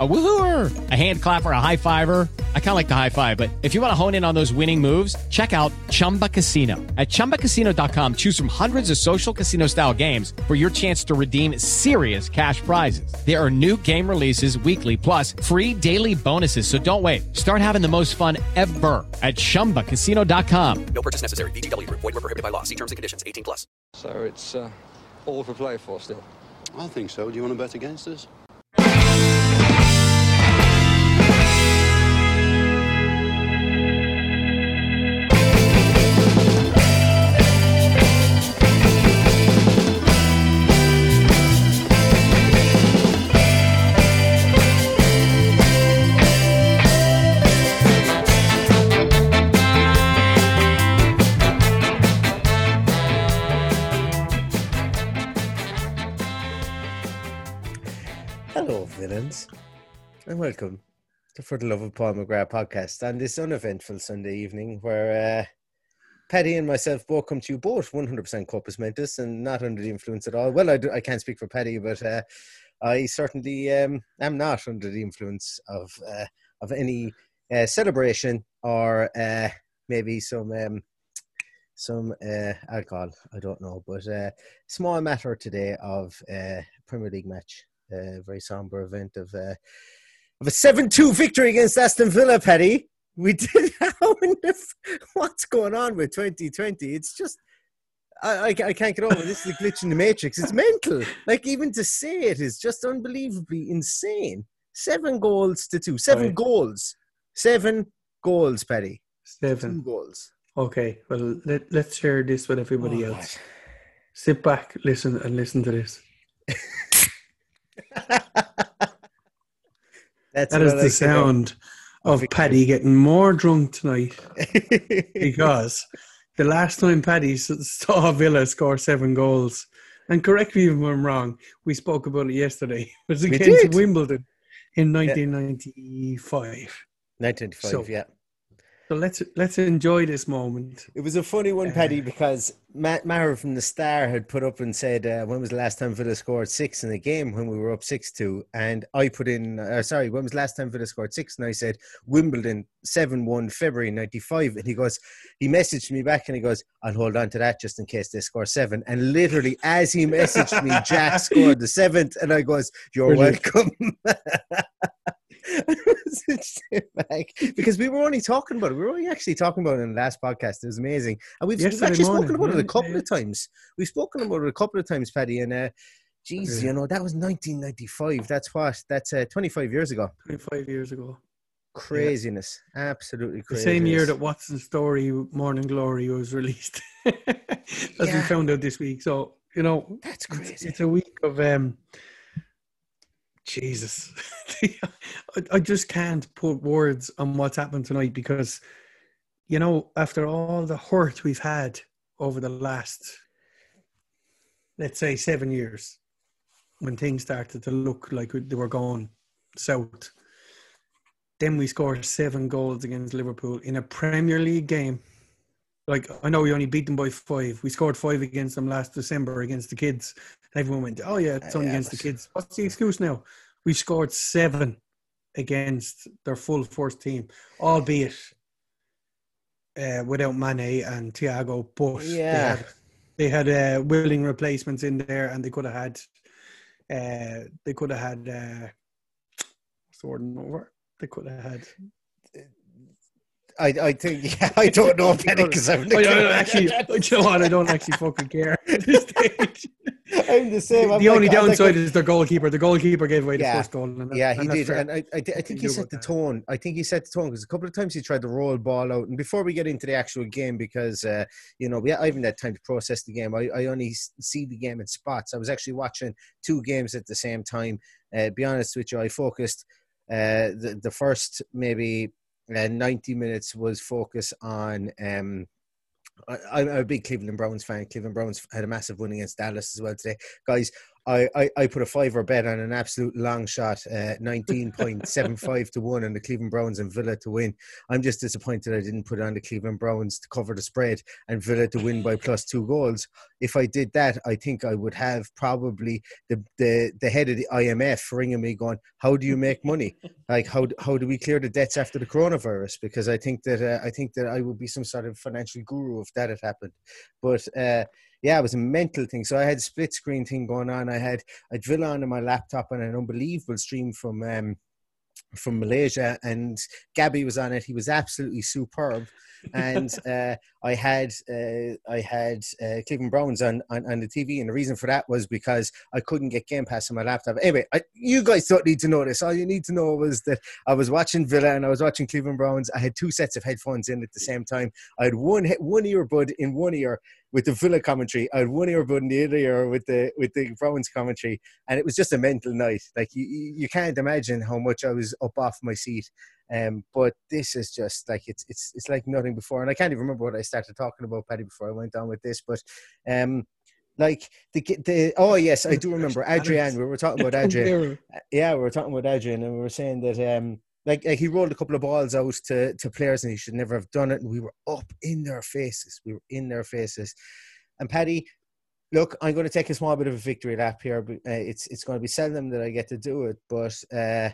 A woohooer, a hand clapper, a high fiver. I kind of like the high five, but if you want to hone in on those winning moves, check out Chumba Casino. At ChumbaCasino.com, choose from hundreds of social casino style games for your chance to redeem serious cash prizes. There are new game releases weekly, plus free daily bonuses. So don't wait. Start having the most fun ever at ChumbaCasino.com. No purchase necessary. VGW. Void where prohibited by law. See terms and conditions. 18 plus. So it's uh, all for play for still. I think so. Do you want to bet against us? Welcome to For the Love of Paul McGrath podcast on this uneventful Sunday evening where uh, Paddy and myself both come to you both 100% corpus mentis and not under the influence at all. Well, I, do, I can't speak for Paddy, but uh, I certainly um, am not under the influence of uh, of any uh, celebration or uh, maybe some um, some uh, alcohol. I don't know, but small matter today of Premier League match. A very somber event of of a seven two victory against Aston Villa. Paddy, we did. How in the what's going on with twenty twenty? It's just. I, I, I can't get over this is a glitch in the matrix. It's mental. Like even to say it is just unbelievably insane. Seven goals to two. Seven Right. goals. Seven goals, Paddy. Two Seven. goals. Okay, well, let, let's share this with everybody Oh, else. Sit back, listen, and listen to this. That's That is the sound of. Paddy getting more drunk tonight because the last time Paddy saw Villa score seven goals, and correct me if I'm wrong, we spoke about it yesterday, It was against. Wimbledon in 1995. 1995, So- yeah. So let's let's enjoy this moment. It was a funny one, Paddy, because Matt Maher from the Star had put up and said, uh, "When was the last time Villa scored six in a game when we were up six two?" And I put in, uh, "Sorry, when was the last time Villa scored six? And I said, "Wimbledon seven one February '95." And he goes, he messaged me back and he goes, "I'll hold on to that just in case they score seven. And literally, as he messaged me, Jack scored the seventh, and I goes, "You're Brilliant. welcome." I messaged him back because we were only talking about it. We were only actually talking about it in the last podcast. It was amazing, and we've, we've actually morning, spoken about it a couple yeah. of times. We've spoken about it a couple of times, Paddy. And uh, geez, you know that was 1995. That's what. That's uh, 25 years ago. 25 years ago. Craziness, absolutely The same year that What's the Story Morning Glory was released. As we found out this week. So, you know, That's it's, crazy. it's a week of um Jesus. I, just can't put words on what's happened tonight because you know, after all the hurt we've had over the last let's say seven years, when things started to look like they were going south. Then we scored seven goals against Liverpool in a Premier League game. Like I know we only beat them by five. We scored five against them last December against the kids. Everyone went, "Oh yeah, it's only Yeah, against the kids." What's the excuse now? We scored seven against their full first team, albeit uh, without Mane and Thiago. But they Yeah. had They had uh, willing replacements in there, and they could have had. Uh, they could have had. Uh, what's the word over? They could have had. I, I think yeah, I don't know Penny because I'm I, I, actually, you know what? I don't actually fucking care at this stage. I'm the same. I'm the like- only I'm like- downside is the goalkeeper. The goalkeeper gave away the Yeah. first goal. And that- Yeah, he did, fair. and I, I, I think he set the tone. I think he set the tone because a couple of times he tried to roll ball out. And before we get into the actual game, because uh, you know, we, I haven't had time to process the game. I, I only see the game in spots. I was actually watching two games at the same time. Uh, be honest with you, I focused. Uh, the the first maybe uh, ninety minutes was focus on. Um, I, I'm a big Cleveland Browns fan. Cleveland Browns had a massive win against Dallas as well today, guys. I, I, I put a fiver bet on an absolute long shot, uh, 19.75 to 1 on the Cleveland Browns and Villa to win. I'm just disappointed I didn't put on the Cleveland Browns to cover the spread and Villa to win by plus two goals. If I did that, I think I would have probably the, the, the head of the IMF ringing me going, How do you make money? Like, how, how do we clear the debts after the coronavirus? Because I think that uh, I think that I would be some sort of financial guru if that had happened. But uh, yeah, it was a mental thing. So I had a split screen thing going on. I had a drill on in my laptop and an unbelievable stream from um, from Malaysia, and Gabby was on it. He was absolutely superb. and uh, I had uh, I had uh, Cleveland Browns on, on on the TV, and the reason for that was because I couldn't get Game Pass on my laptop. Anyway, I, you guys don't need to know this. All you need to know was that I was watching Villa and I was watching Cleveland Browns. I had two sets of headphones in at the same time. I had one one earbud in one ear with the Villa commentary. I had one earbud in the other ear with the with the Browns commentary, and it was just a mental night. Like you, you you can't imagine how much I was up off my seat. Um, but this is just like it's it's it's like nothing before, and I can't even remember what I started talking about, Paddy, before I went on with this. But um, like the the oh yes, I do remember Adrian. We were talking about Adrian. Yeah, we were talking about Adrian, and we were saying that um, like, like he rolled a couple of balls out to, to players, and he should never have done it. And we were up in their faces. We were in their faces. And Paddy, look, I'm going to take a small bit of a victory lap here. But uh, it's it's going to be seldom that I get to do it, but. Uh,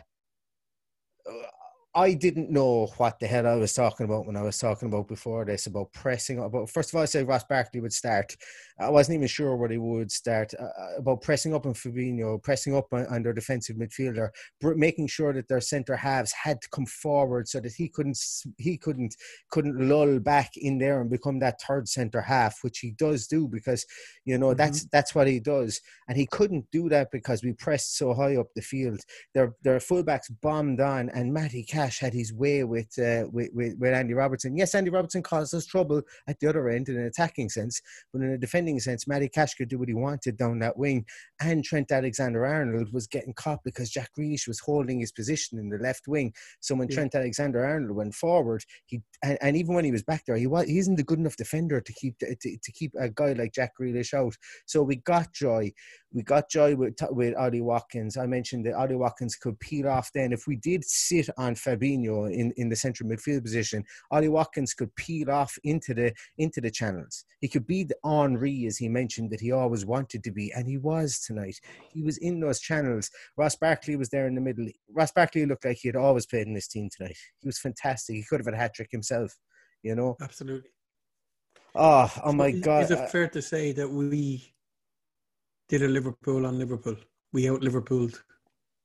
I didn't know what the hell I was talking about when I was talking about before this about pressing. About first of all, I said Ross Barkley would start. I wasn't even sure where he would start. Uh, about pressing up on Fabinho, pressing up on, on their defensive midfielder, br- making sure that their centre halves had to come forward so that he couldn't he couldn't couldn't lull back in there and become that third centre half, which he does do because you know that's that's what he does, and he couldn't do that because we pressed so high up the field. Their their fullbacks bombed on, and Matty Cash had his way with, uh, with, with with Andy Robertson. Yes, Andy Robertson caused us trouble at the other end in an attacking sense, but in a defending sense, Matty Cash could do what he wanted down that wing. And Trent Alexander-Arnold was getting caught because Jack Grealish was holding his position in the left wing. So when Yeah. Trent Alexander-Arnold went forward, he and, and even when he was back there, he was he isn't a good enough defender to keep to, to keep a guy like Jack Grealish out. So we got joy. We got joy with with Ollie Watkins. I mentioned that Ollie Watkins could peel off then. If we did sit on Fabinho in, in the central midfield position, Ollie Watkins could peel off into the into the channels. He could be the Henri, as he mentioned, that he always wanted to be, and he was tonight. He was in those channels. Ross Barkley was there in the middle. Ross Barkley looked like he had always played in this team tonight. He was fantastic. He could have had a hat trick himself, you know. Absolutely. Oh, oh my God. Is it fair to say that we did a Liverpool on Liverpool? We out Liverpooled.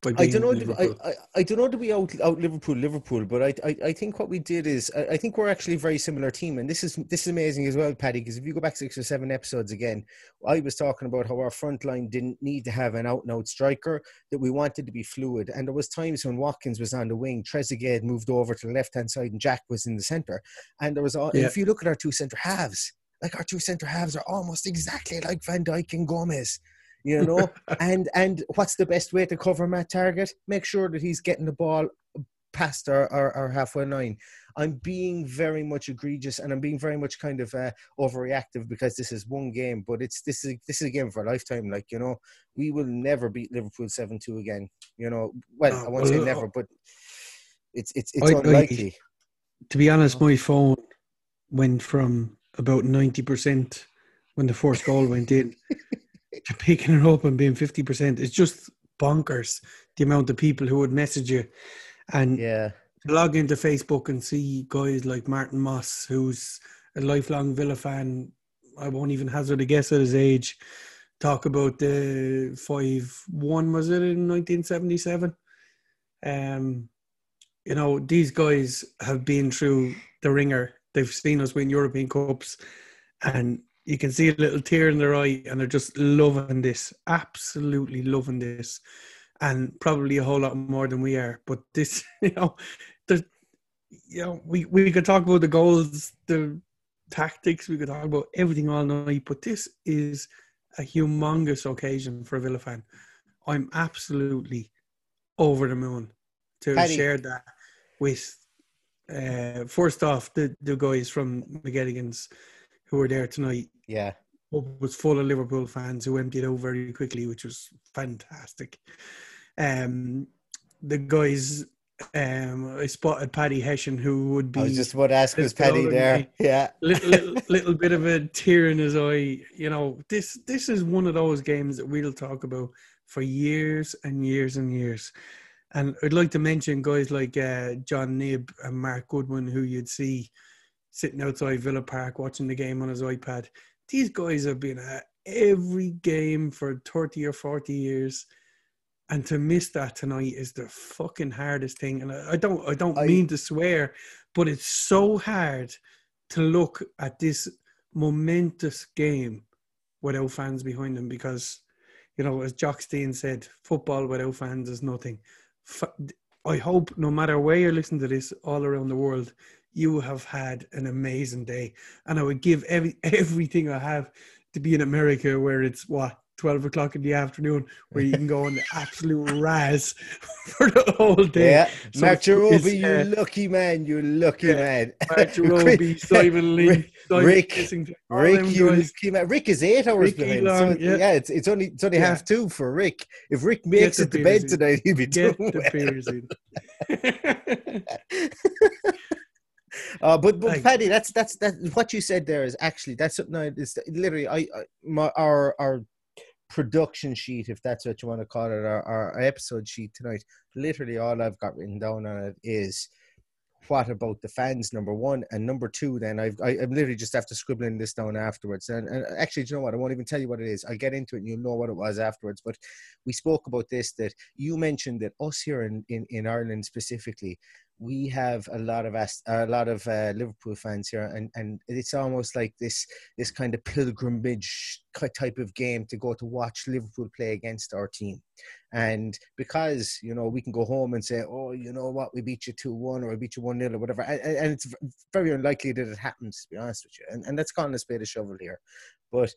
I don't know. I. I, I don't know. Do we out out Liverpool Liverpool? But I, I I think what we did is I, I think we're actually a very similar team, and this is this is amazing as well, Paddy. Because if you go back six or seven episodes again, I was talking about how our front line didn't need to have an out and out striker; that we wanted to be fluid. And there was times when Watkins was on the wing, Trezeguet moved over to the left hand side, and Jack was in the centre. And there was all. Yeah. If you look at our two centre halves, like our two centre halves are almost exactly like Van Dijk and Gomez you know and and what's the best way to cover Matt Target? Make sure that he's getting the ball past our, our, our halfway line. I'm being very much egregious and I'm being very much kind of uh, overreactive because this is one game, but it's this is this is a game for a lifetime. Like you know, we will never beat Liverpool seven two again. You know, well, I won't say never, but it's it's it's I- I- unlikely. to be honest, my phone went from about ninety percent when the first goal went in to picking it up and being fifty percent. It's just bonkers the amount of people who would message you and yeah, log into Facebook and see guys like Martin Moss, who's a lifelong Villa fan. I won't even hazard a guess at his age. Talk about the five one was it in 1977? Um, you know these guys have been through the ringer. They've seen us win European Cups, and you can see a little tear in their eye, and they're just loving this, absolutely loving this, and probably a whole lot more than we are. But this, you know, there's, you know, we we could talk about the goals, the tactics, we could talk about everything all night, but this is a humongous occasion for a Villa fan. I'm absolutely over the moon to Paddy. share that with uh, first off the, the guys from McGettigans who were there tonight. Yeah. Was full of Liverpool fans who emptied out very quickly, which was fantastic. Um, the guys, um, I spotted Paddy Hession, who would be I was just about to ask was Paddy there. Yeah. little, little, little bit of a tear in his eye. You know, this this is one of those games that we'll talk about for years and years and years. And I'd like to mention guys like uh, John Nibb and Mark Goodwin, who you'd see sitting outside Villa Park watching the game on his iPad. These guys have been at every game for 30 or 40 years. And to miss that tonight is the fucking hardest thing. And I, I don't I don't I- mean to swear, but it's so hard to look at this momentous game without fans behind them because, you know, as Jock Stein said, football without fans is nothing. I hope no matter where you're listening to this all around the world, you have had an amazing day. And I would give every everything I have to be in America where it's what 12 o'clock in the afternoon where you can go on absolute raz for the whole day. Yeah. So Mark it's, Jarobi, you uh, lucky man. You lucky yeah. man. Mark Jarobi, Simon Lee, Rick, Simon Rick, Rick, you lucky man. Rick is eight hours behind. so, yeah. yeah. it's it's only it's only Yeah. half two for Rick. If Rick makes it to bed in. tonight, he'll be Get doing the well. Uh, but but Like- Paddy, that's that's that. What you said there is actually that's something I is literally I, I my our our production sheet, if that's what you want to call it, our, our episode sheet tonight. Literally, all I've got written down on it is what about the fans? Number one and number two. Then I've I, I'm literally just after scribbling this down afterwards. And, and actually, do you know what? I won't even tell you what it is. I'll get into it, and you'll know what it was afterwards. But we spoke about this that you mentioned that us here in in, in Ireland specifically we have a lot of Ast- a lot of uh, Liverpool fans here, and, and it's almost like this this kind of pilgrimage type of game to go to watch Liverpool play against our team, and because you know we can go home and say, oh, you know what, we beat you two one or we beat you one 0 or whatever, and, and it's very unlikely that it happens. To be honest with you, and, and that's calling a spade a shovel here, but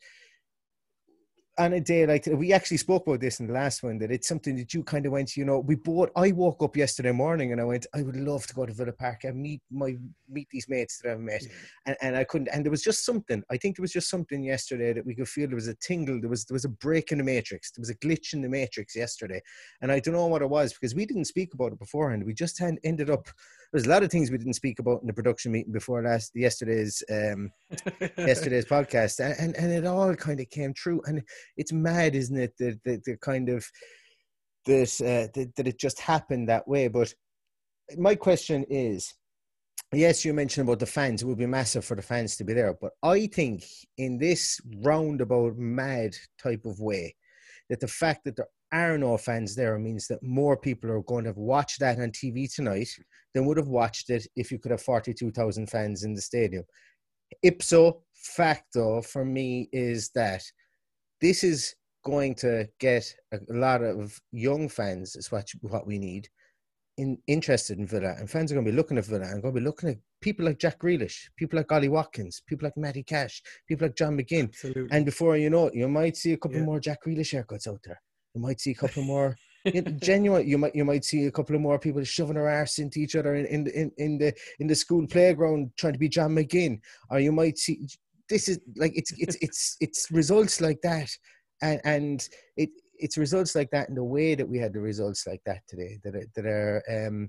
on a day like we actually spoke about this in the last one that it's something that you kind of went you know we bought i woke up yesterday morning and i went i would love to go to villa park and meet my meet these mates that i've met. And, and i couldn't and there was just something i think there was just something yesterday that we could feel there was a tingle there was there was a break in the matrix there was a glitch in the matrix yesterday. And i don't know what it was because we didn't speak about it beforehand we just had, ended up there's a lot of things we didn't speak about in the production meeting before last yesterday's um yesterday's podcast and, and and it all kind of came true and it's mad isn't it that the, the kind of this uh, that that it just happened that way but my question is yes you mentioned about the fans it would be massive for the fans to be there but i think in this roundabout mad type of way that the fact that there are no fans there means that more people are going to have watched that on tv tonight than would have watched it if you could have 42,000 fans in the stadium ipso facto for me is that this is going to get a lot of young fans is what what we need in interested in Villa and fans are going to be looking at Villa and going to be looking at people like Jack Grealish, people like Ollie Watkins, people like Matty Cash, people like John McGinn, Absolutely. and before you know it, you might see a couple Yeah. more Jack Grealish haircuts out there. You might see a couple more. genuine, you might you might see a couple of more people shoving their arse into each other in, in the in, in the in the school playground trying to be John McGinn, or you might see this is like it's it's it's it's results like that, and and it it's results like that in the way that we had the results like that today that are, that are um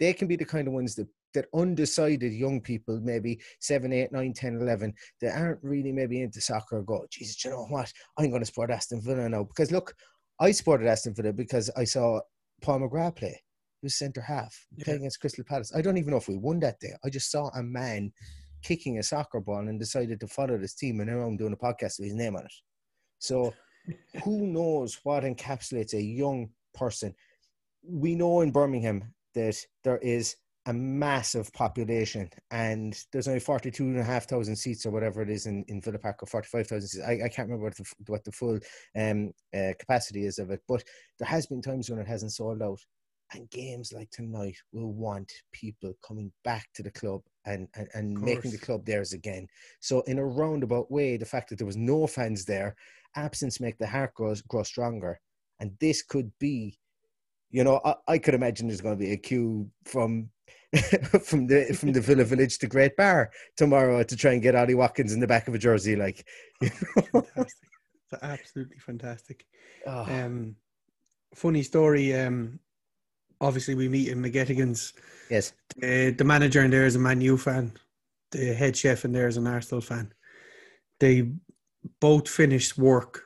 they can be the kind of ones that that undecided young people maybe 7 8 9 10 11 that aren't really maybe into soccer go jesus you know what? I'm going to support aston villa now. Because look i supported aston villa because i saw paul mcgrath play he was centre half playing against crystal palace i don't even know if we won that day i just saw a man kicking a soccer ball and decided to follow this team, and now I'm doing a podcast with his name on it. So, who knows what encapsulates a young person? We know in Birmingham that there is a massive population and there's only 42 and a half thousand seats or whatever it is in, in Villa Park or 45,000 seats. I, I can't remember what the, what the full um, uh, capacity is of it, but there has been times when it hasn't sold out. And games like tonight will want people coming back to the club and, and, and making the club theirs again. So in a roundabout way, the fact that there was no fans there, absence make the heart grow, grow stronger. And this could be, you know, I, I could imagine there's going to be a queue from from the from the Villa Village to Great Barr tomorrow to try and get Ollie Watkins in the back of a jersey. Like, you know? fantastic. It's absolutely fantastic. Oh. Um, funny story. Um, obviously, we meet in McGettigan's. Yes. The, the manager in there is a Man U fan. The head chef in there is an Arsenal fan. They both finished work.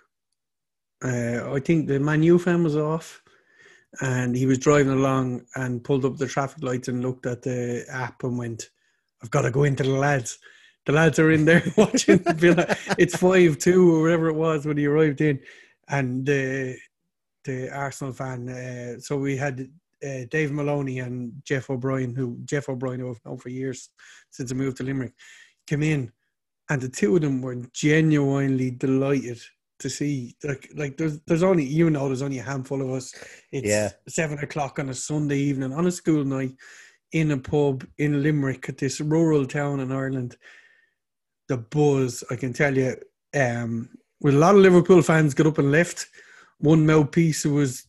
Uh, I think the Man U fan was off and he was driving along and pulled up the traffic lights and looked at the app and went, "I've got to go into the lads." The lads are in there watching. It's five two or whatever it was when he arrived in, and the the Arsenal fan. Uh, so we had uh, Dave Maloney and Jeff O'Brien, who Jeff O'Brien who I've known for years since I moved to Limerick, came in, and the two of them were genuinely delighted to see like like there's there's only you know there's only a handful of us. It's yeah. seven o'clock on a Sunday evening on a school night in a pub in Limerick at this rural town in Ireland. The buzz, I can tell you, um, with a lot of Liverpool fans got up and left. One mouthpiece who was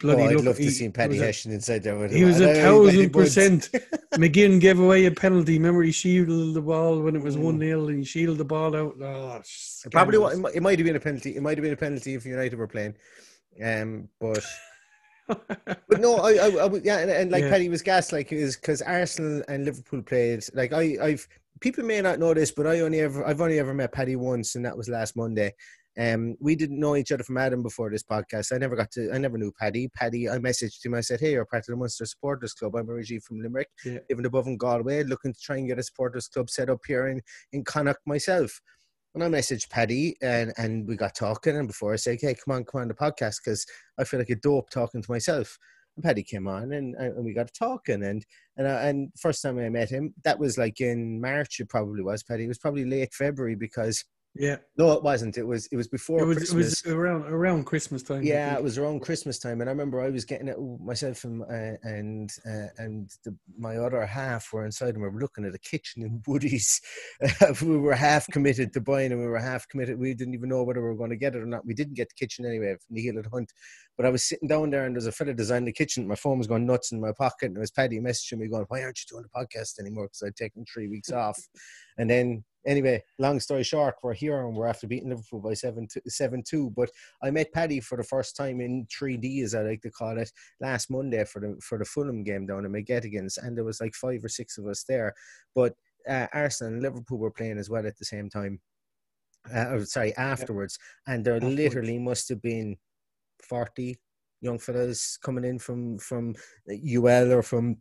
bloody. Oh, I'd look, love to see Paddy Hession inside there with him. He was a thousand percent. McGinn gave away a penalty. Remember, he shielded the ball when it was mm. one 0 and he shielded the ball out. Oh, probably what, it might have been a penalty. It might have been a penalty if United were playing, um, but. but no, I, I, I yeah, and, and like yeah. Paddy was gas, like is because Arsenal and Liverpool played. Like I, I've people may not know this, but I only ever, I've only ever met Paddy once, and that was last Monday. Um, we didn't know each other from Adam before this podcast. I never got to, I never knew Paddy. Paddy, I messaged him. I said, "Hey, you're part of the Munster Supporters Club. I'm originally from Limerick, yeah. living above in Galway, looking to try and get a supporters club set up here in in Connacht myself." And I messaged Paddy, and and we got talking. And before I said, "Hey, come on, come on the podcast," because I feel like a dope talking to myself. And Paddy came on, and, and we got talking. And and uh, and first time I met him, that was like in March. It probably was Paddy. It was probably late February because yeah. No, it wasn't. It was it was before it was, Christmas. It was around around Christmas time. Yeah, it was around Christmas time, and I remember I was getting it myself and uh, and uh, and the, my other half were inside, and we were looking at a kitchen in Woody's. we were half committed to buying, and we were half committed. We didn't even know whether we were going to get it or not. We didn't get the kitchen anyway. From Neil at Hunt, but I was sitting down there, and there's a fella designing the kitchen. My phone was going nuts in my pocket, and it was Paddy messaging me going, "Why aren't you doing the podcast anymore?" Because I'd taken three weeks off, and then anyway, long story short, we're here and we're after beating Liverpool by 7 7 2. But I met Paddy for the first time in 3D, as I like to call it, last Monday for the for the Fulham game down in McGettigan's. And there was like five or six of us there. But uh, Arsenal and Liverpool were playing as well at the same time. Uh, sorry, afterwards. And there afterwards. literally must have been 40 young fellas coming in from from UL or from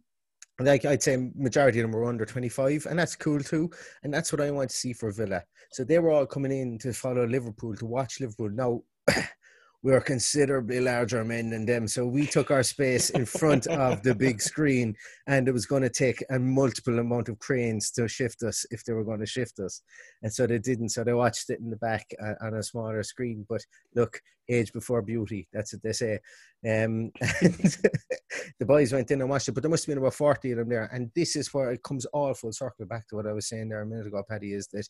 like I'd say majority of them were under 25 and that's cool too and that's what I want to see for Villa. So they were all coming in to follow Liverpool to watch Liverpool. Now we are considerably larger men than them. So we took our space in front of the big screen, and it was going to take a multiple amount of cranes to shift us if they were going to shift us. And so they didn't. So they watched it in the back uh, on a smaller screen. But look, age before beauty. That's what they say. Um, the boys went in and watched it, but there must have been about 40 of them there. And this is where it comes all full circle back to what I was saying there a minute ago, Paddy, is that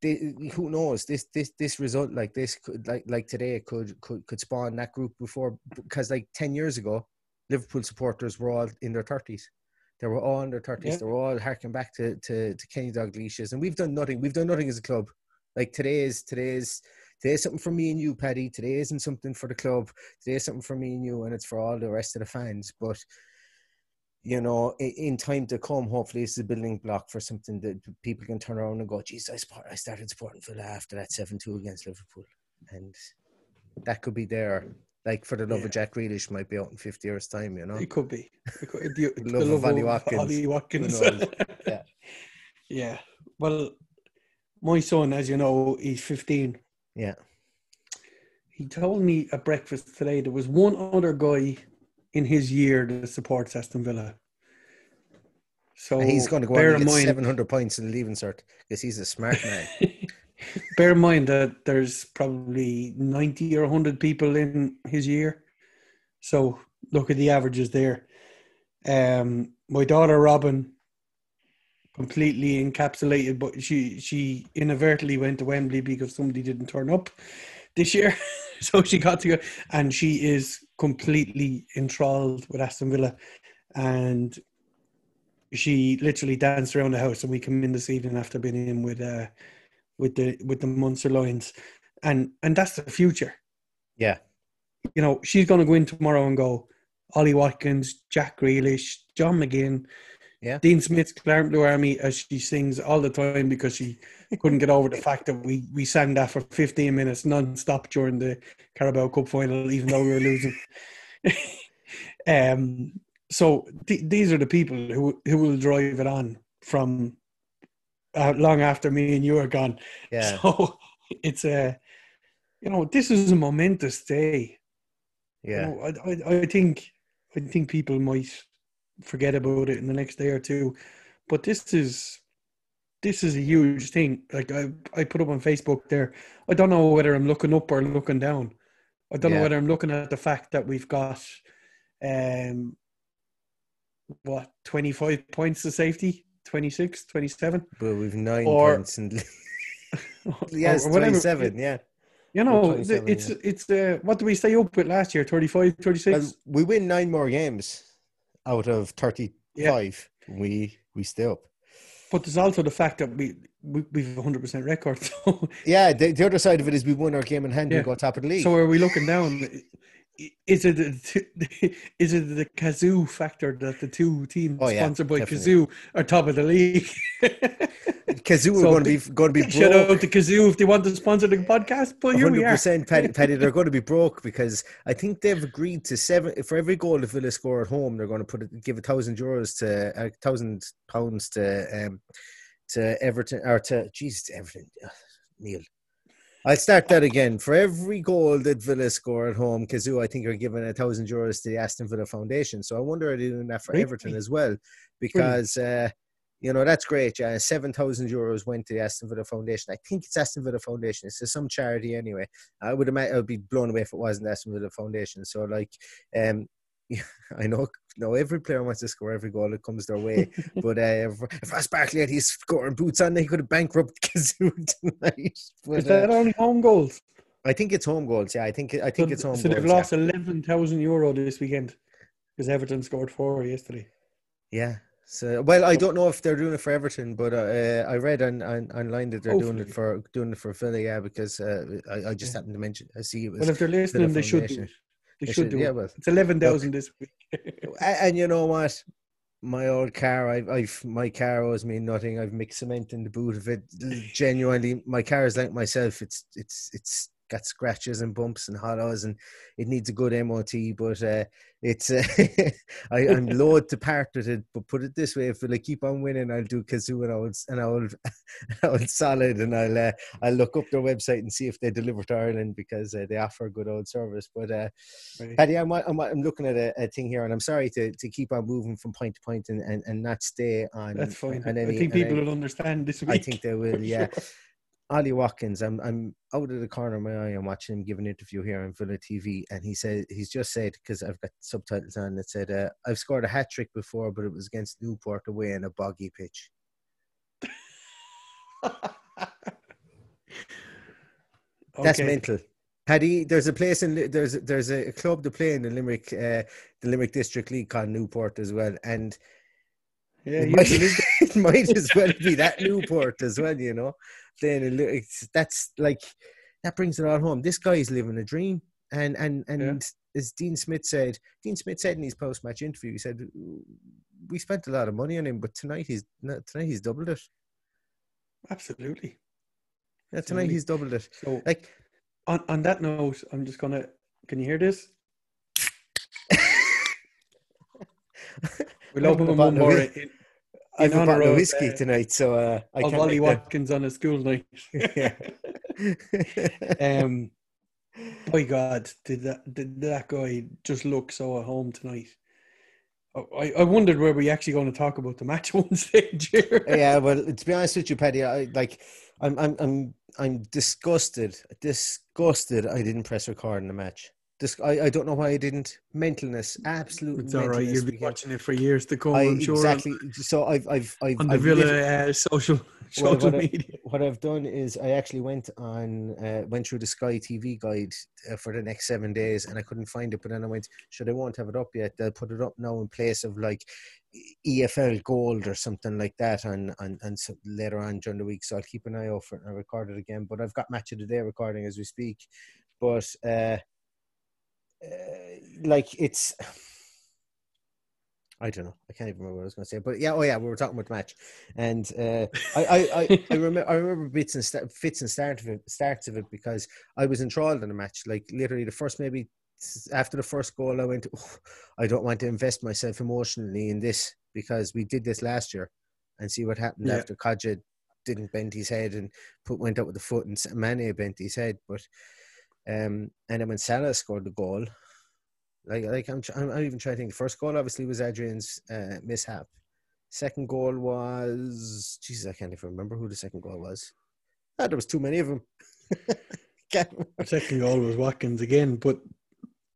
they, who knows this this this result like this could like like today could could could spawn that group before because like 10 years ago liverpool supporters were all in their 30s they were all in their 30s yeah. they were all harking back to, to to kenny dalglish. And we've done nothing we've done nothing as a club. Like today is today is today is something for me and you paddy. Today isn't something for the club. Today is something for me and you and it's for all the rest of the fans. But you know, in time to come, hopefully it's a building block for something that people can turn around and go, geez, I, support, I started supporting Villa after that 7 2 against Liverpool. And that could be there Like for the love Yeah. of Jack Grealish might be out in fifty years' time, you know. It could be. It could, the, the Love of Ollie Watkins. Ollie Watkins. Yeah. yeah. Well, my son, as you know, he's 15. Yeah. He told me at breakfast today there was one other guy in his year that supports Aston Villa. So And he's going to go bear on and get mind, seven hundred points in the leaving cert because he's a smart man. bear in mind that there's probably 90 or 100 people in his year. So look at the averages there. Um, my daughter Robin completely encapsulated, but she she inadvertently went to Wembley because somebody didn't turn up this year, so she got to go, and she is completely enthralled with Aston Villa, and she literally danced around the house. And we come in this evening after being in with uh with the with the Munster Lions, and and that's the future. yeah. You know, she's going to go in tomorrow and go. Ollie Watkins, Jack Grealish, John McGinn, Yeah. Dean Smith's Claret and Blue Army, as she sings all the time because she couldn't get over the fact that we, we sang that for 15 minutes non-stop during the Carabao Cup final, even though we were losing. um, so th- these are the people who who will drive it on from uh, long after me and you are gone. Yeah. So it's a, you know, this is a momentous day. You Yeah. know, I, I, I think I think people might forget about it in the next day or two, but this is this is a huge thing. Like I I put up on Facebook there. I don't know whether I'm looking up or looking down. I don't Yeah. know whether I'm looking at the fact that we've got um what 25 points to safety 26 27 But we've nine Or- points and yes, or twenty-seven. Yeah. you know it's yeah. it's uh, what do we stay up with last year 35 36 Well, we win nine more games out of thirty-five. We we stay up. But there's also the fact that we, we we've a hundred percent record. So, Yeah. The, the other side of it is we won our game in hand Yeah. and go top of the league. so are we looking down? Is it the, is it the Cazoo factor that the two teams Oh, yeah, sponsored by definitely. Cazoo are top of the league? Cazoo are going to be going to be Shout broke. out to Cazoo if they want to sponsor the podcast. But here we are. percent, Paddy. Paddy, they're going to be broke because I think they've agreed to seven for every goal that Villa score at home. They're going to put it, give a thousand euros to a thousand pounds to um to Everton or to Jesus Everton. Neil, I'll start that again. For every goal that Villa score at home, Cazoo, I think are giving a thousand euros to the Aston Villa Foundation. So I wonder are they doing that for Really? Everton as well because. Uh, you know that's great. Yeah, seven thousand euros went to the Aston Villa Foundation. I think it's Aston Villa Foundation. It's some charity anyway. I would imagine I'd be blown away if it wasn't Aston Villa Foundation. So like, um, I know, no, every player wants to score every goal that comes their way. but uh, if, if Ross Barkley had his scoring boots on, he could have bankrupt Cazoo tonight. But, Is that uh, only home goals? I think it's home goals. Yeah, I think I think so, it's home so goals. they've yeah. lost eleven thousand euro this weekend because Everton scored four yesterday. Yeah. So well, I don't know if they're doing it for Everton, but uh, I read on, on online that they're doing it for doing it for Villa. Yeah, because uh, I, I just happened to mention. I see it was. Well, if they're listening, they should do it. They, should, should, do yeah, it. well, it's eleven thousand this week. And you know what? My old car, I've, I've my car owes me nothing. I've mixed cement in the boot of it. Genuinely, my car is like myself. It's it's it's got scratches and bumps and hollows, and it needs a good MOT. But uh, it's uh, I, I'm loath to part with it. But put it this way: if I keep on winning, I'll do Cazoo and I'll and I'll I'll solid, and I'll uh, I'll look up their website and see if they deliver to Ireland because uh, they offer a good old service. But uh, Right. Paddy, I'm, I'm, I'm looking at a, a thing here, and I'm sorry to, to keep on moving from point to point and, and, and not stay on. That's fine. on I think people any- will understand this week. I think they will. Yeah. Ollie Watkins, I'm I'm out of the corner of my eye. I'm watching him give an interview here on Villa TV, and he said he's just said because I've got subtitles on that said uh, I've scored a hat trick before, but it was against Newport away in a boggy pitch. That's Okay. mental. Paddy, there's a place in there's there's a club to play in the Limerick uh, the Limerick District League called Newport as well, and Yeah, it might, believe it might as well be that Newport as well, you know. Then it's, that's like that brings it all home. This guy's living a dream, and and and as Dean Smith said, Dean Smith said in his post match interview, he said we spent a lot of money on him, but tonight he's tonight he's doubled it. absolutely. Yeah, tonight Absolutely. he's doubled it. So, Like on on that note, I'm just gonna Can you hear this? We'll open one more in, I have in a bottle of whiskey uh, tonight, so uh, I can't Ollie Watkins on a school night. the- Um, my God, did that did that guy just look so at home tonight? I, I wondered where we actually going to talk about the match one stage here. yeah, well, to be honest with you, Paddy, I like, I'm, I'm, I'm, I'm disgusted, disgusted. I didn't press record in the match. I, I don't know why I didn't. Mentalness, absolute. It's all right. You'll be watching it for years to come. I I'm sure. exactly. So I've, I've, I've, on the I've Villa uh, social social what, I, media. what I've done is I actually went on, uh, went through the Sky TV guide uh, for the next seven days, and I couldn't find it. But then I went, "Should I won't have it up yet? They'll put it up now in place of like EFL Gold or something like that, and and and so later on during the week. So I'll keep an eye out for it and I'll record it again. But I've got Match of the Day recording as we speak. But uh, like it's. I don't know. I can't even remember what I was going to say. But yeah, oh yeah, we were talking about the match, and uh, I, I, I, I remember, I remember bits and st- fits and start of it, starts of it because I was enthralled in the match. Like literally, the first maybe after the first goal, I went, "Oh, I don't want to invest myself emotionally in this because we did this last year, and see what happened Yeah. after Kodja didn't bend his head and put went out with the foot, and Mane bent his head. But um, and then when Salah scored the goal, like, like I'm, I'm, I'm even trying to think. The first goal obviously was Adrian's uh, mishap. Second goal was, Jesus, I can't even remember who the second goal was. Ah, there was too many of them. Can't remember. The second goal was Watkins again, but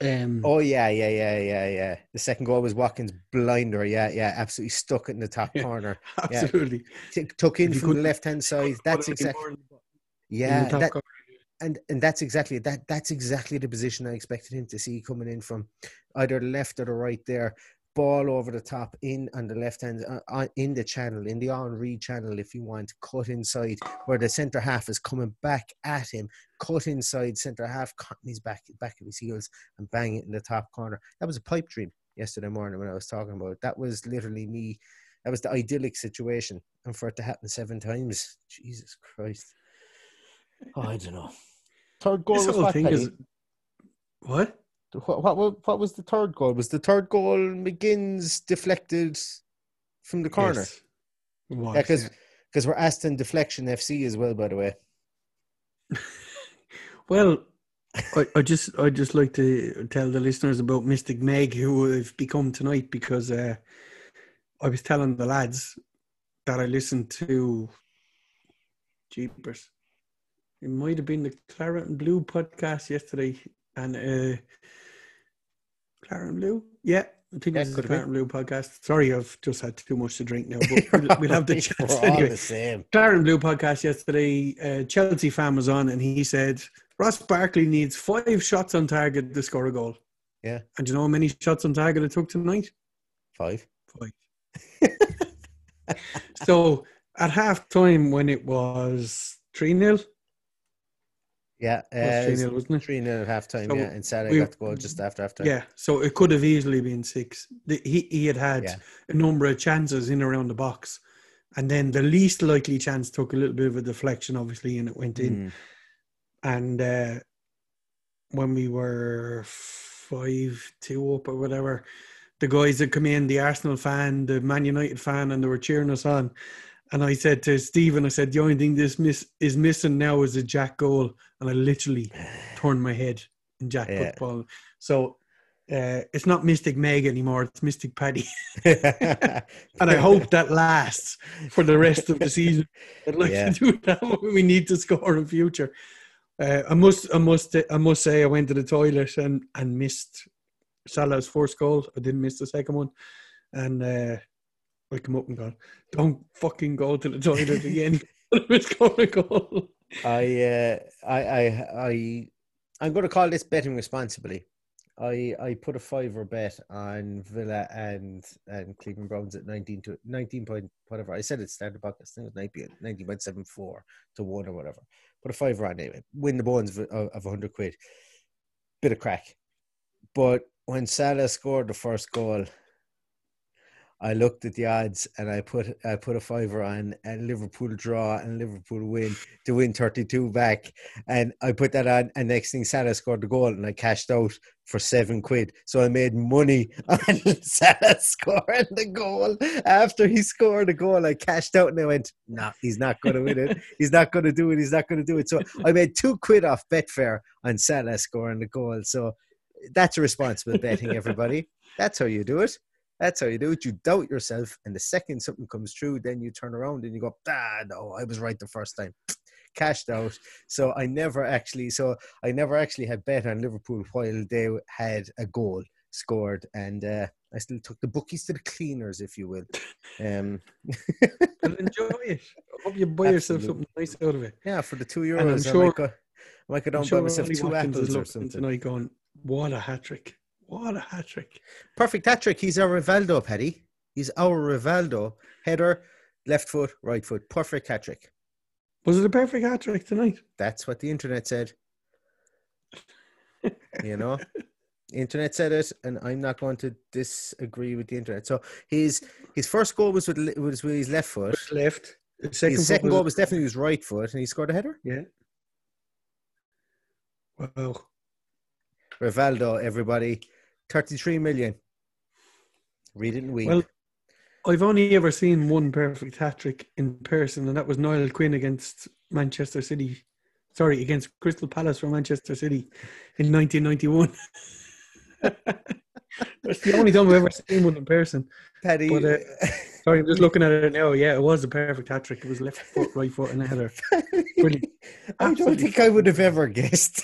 um, oh yeah, yeah, yeah, yeah, yeah. The second goal was Watkins' blinder. Yeah, yeah, absolutely stuck it in the top Yeah. corner. yeah. absolutely. T- Took in from the left hand side. That's Put it in exactly yeah. That. And and that's exactly that that's exactly the position I expected him to see coming in from either the left or the right there. Ball over the top in on the left hand uh, uh, in the channel in the read channel if you want cut inside where the center half is coming back at him. Cut inside center half cutting his back back of his heels and bang it in the top corner. That was a pipe dream yesterday morning when I was talking about it. That was literally me that was the idyllic situation and for it to happen seven times. Jesus Christ. Oh, I don't know third goal This was what, thing is what? What, what what was the third goal? Was the third goal McGinn's deflected from the corner? Yes. Was, yeah, because yeah. we're Aston Deflection FC as well, by the way. Well, I, I just I just like to tell the listeners about Mystic Meg, who I've become tonight, because uh, I was telling the lads that I listened to Jeepers. It might have been the Claret and Blue podcast yesterday, and uh, Claret and Blue, yeah. I think Yeah, it was the Claret and Blue podcast. Sorry, I've just had too much to drink now, but we'll, we'll have the chance we're all anyway. the same. Claret and Blue podcast yesterday, uh, Chelsea fan was on and he said Ross Barkley needs five shots on target to score a goal. Yeah. And do you know how many shots on target it took tonight? Five. Five. so at half time when it was 3 0, Yeah, it was 3 uh, 0, wasn't it? three nil at half time. So yeah, and we- got the goal just after half time. Yeah, so it could have easily been six. The, he, he had had Yeah. a number of chances in around the box. And then the least likely chance took a little bit of a deflection, obviously, and it went in. Mm. and uh, when we were five two up or whatever, the guys that come in, the Arsenal fan, the Man United fan, and they were cheering us on. And I said to Stephen, I said, the only thing this miss is missing now is a Jack goal, and I literally turned my head in Jack Yeah. put the ball. So uh, it's not Mystic Meg anymore; it's Mystic Paddy, and and I hope that lasts for the rest of the season. I'd like Yeah. to do that when we need to score in future. Uh, I must, I must, I must say, I went to the toilet and and missed Salah's first goal. I didn't miss the second one, and uh, I come up and go, "Don't fucking go to the toilet again." it's going to goal. I, uh, I, I, I, I'm going to call this betting responsibly. I, I put a fiver bet on Villa and and Cleveland Browns at 19 to 19 point whatever. I said it started the podcast. I think it was 19 19.74 to one or whatever. Put a fiver on it. Win the bones of, of 100 quid. Bit of crack. But when Salah scored the first goal, I looked at the odds and I put I put a fiver on and Liverpool draw and Liverpool win to win 32 back. And I put that on and next thing Salah scored the goal and I cashed out for seven quid. So I made money on Salah scoring the goal. After he scored the goal, I cashed out and I went, no, nah, he's not gonna win it. He's not gonna do it, he's not gonna do it. So I made two quid off Betfair on Salah scoring the goal. So that's responsible betting, everybody. That's how you do it. That's how you do it. You doubt yourself, and the second something comes true, then you turn around and you go, "Ah, no, I was right the first time." Cashed out. So I never actually, so I never actually had bet on Liverpool while they had a goal scored, and uh, I still took the bookies to the cleaners, if you will. Um, well, enjoy it. I hope you buy yourself something nice out of it. Yeah, for the two euros. I'm sure, I might go, I might go down sure buy myself two apples or something. Tonight going, what a hat trick. What a hat trick. Perfect hat trick. He's our Rivaldo, Paddy. He's our Rivaldo. Header, left foot, right foot. Perfect hat trick. Was it a perfect hat trick tonight? That's what the internet said. you know? internet said it, and I'm not going to disagree with the internet. So his his first goal was with was with his left foot. Left. His second, his second goal was definitely his right foot, and he scored a header. Yeah. Wow. Rivaldo, everybody. 33 million. Read it and week. Well, I've only ever seen one perfect hat trick in person, and that was Niall Quinn against Manchester City. Sorry, against Crystal Palace for Manchester City in 1991. That's the only time I've ever seen one in person. Paddy. But, uh, sorry, I'm just looking at it now. Yeah, it was a perfect hat trick. It was left foot, right foot, and a header. Brilliant. I don't think I would have ever guessed.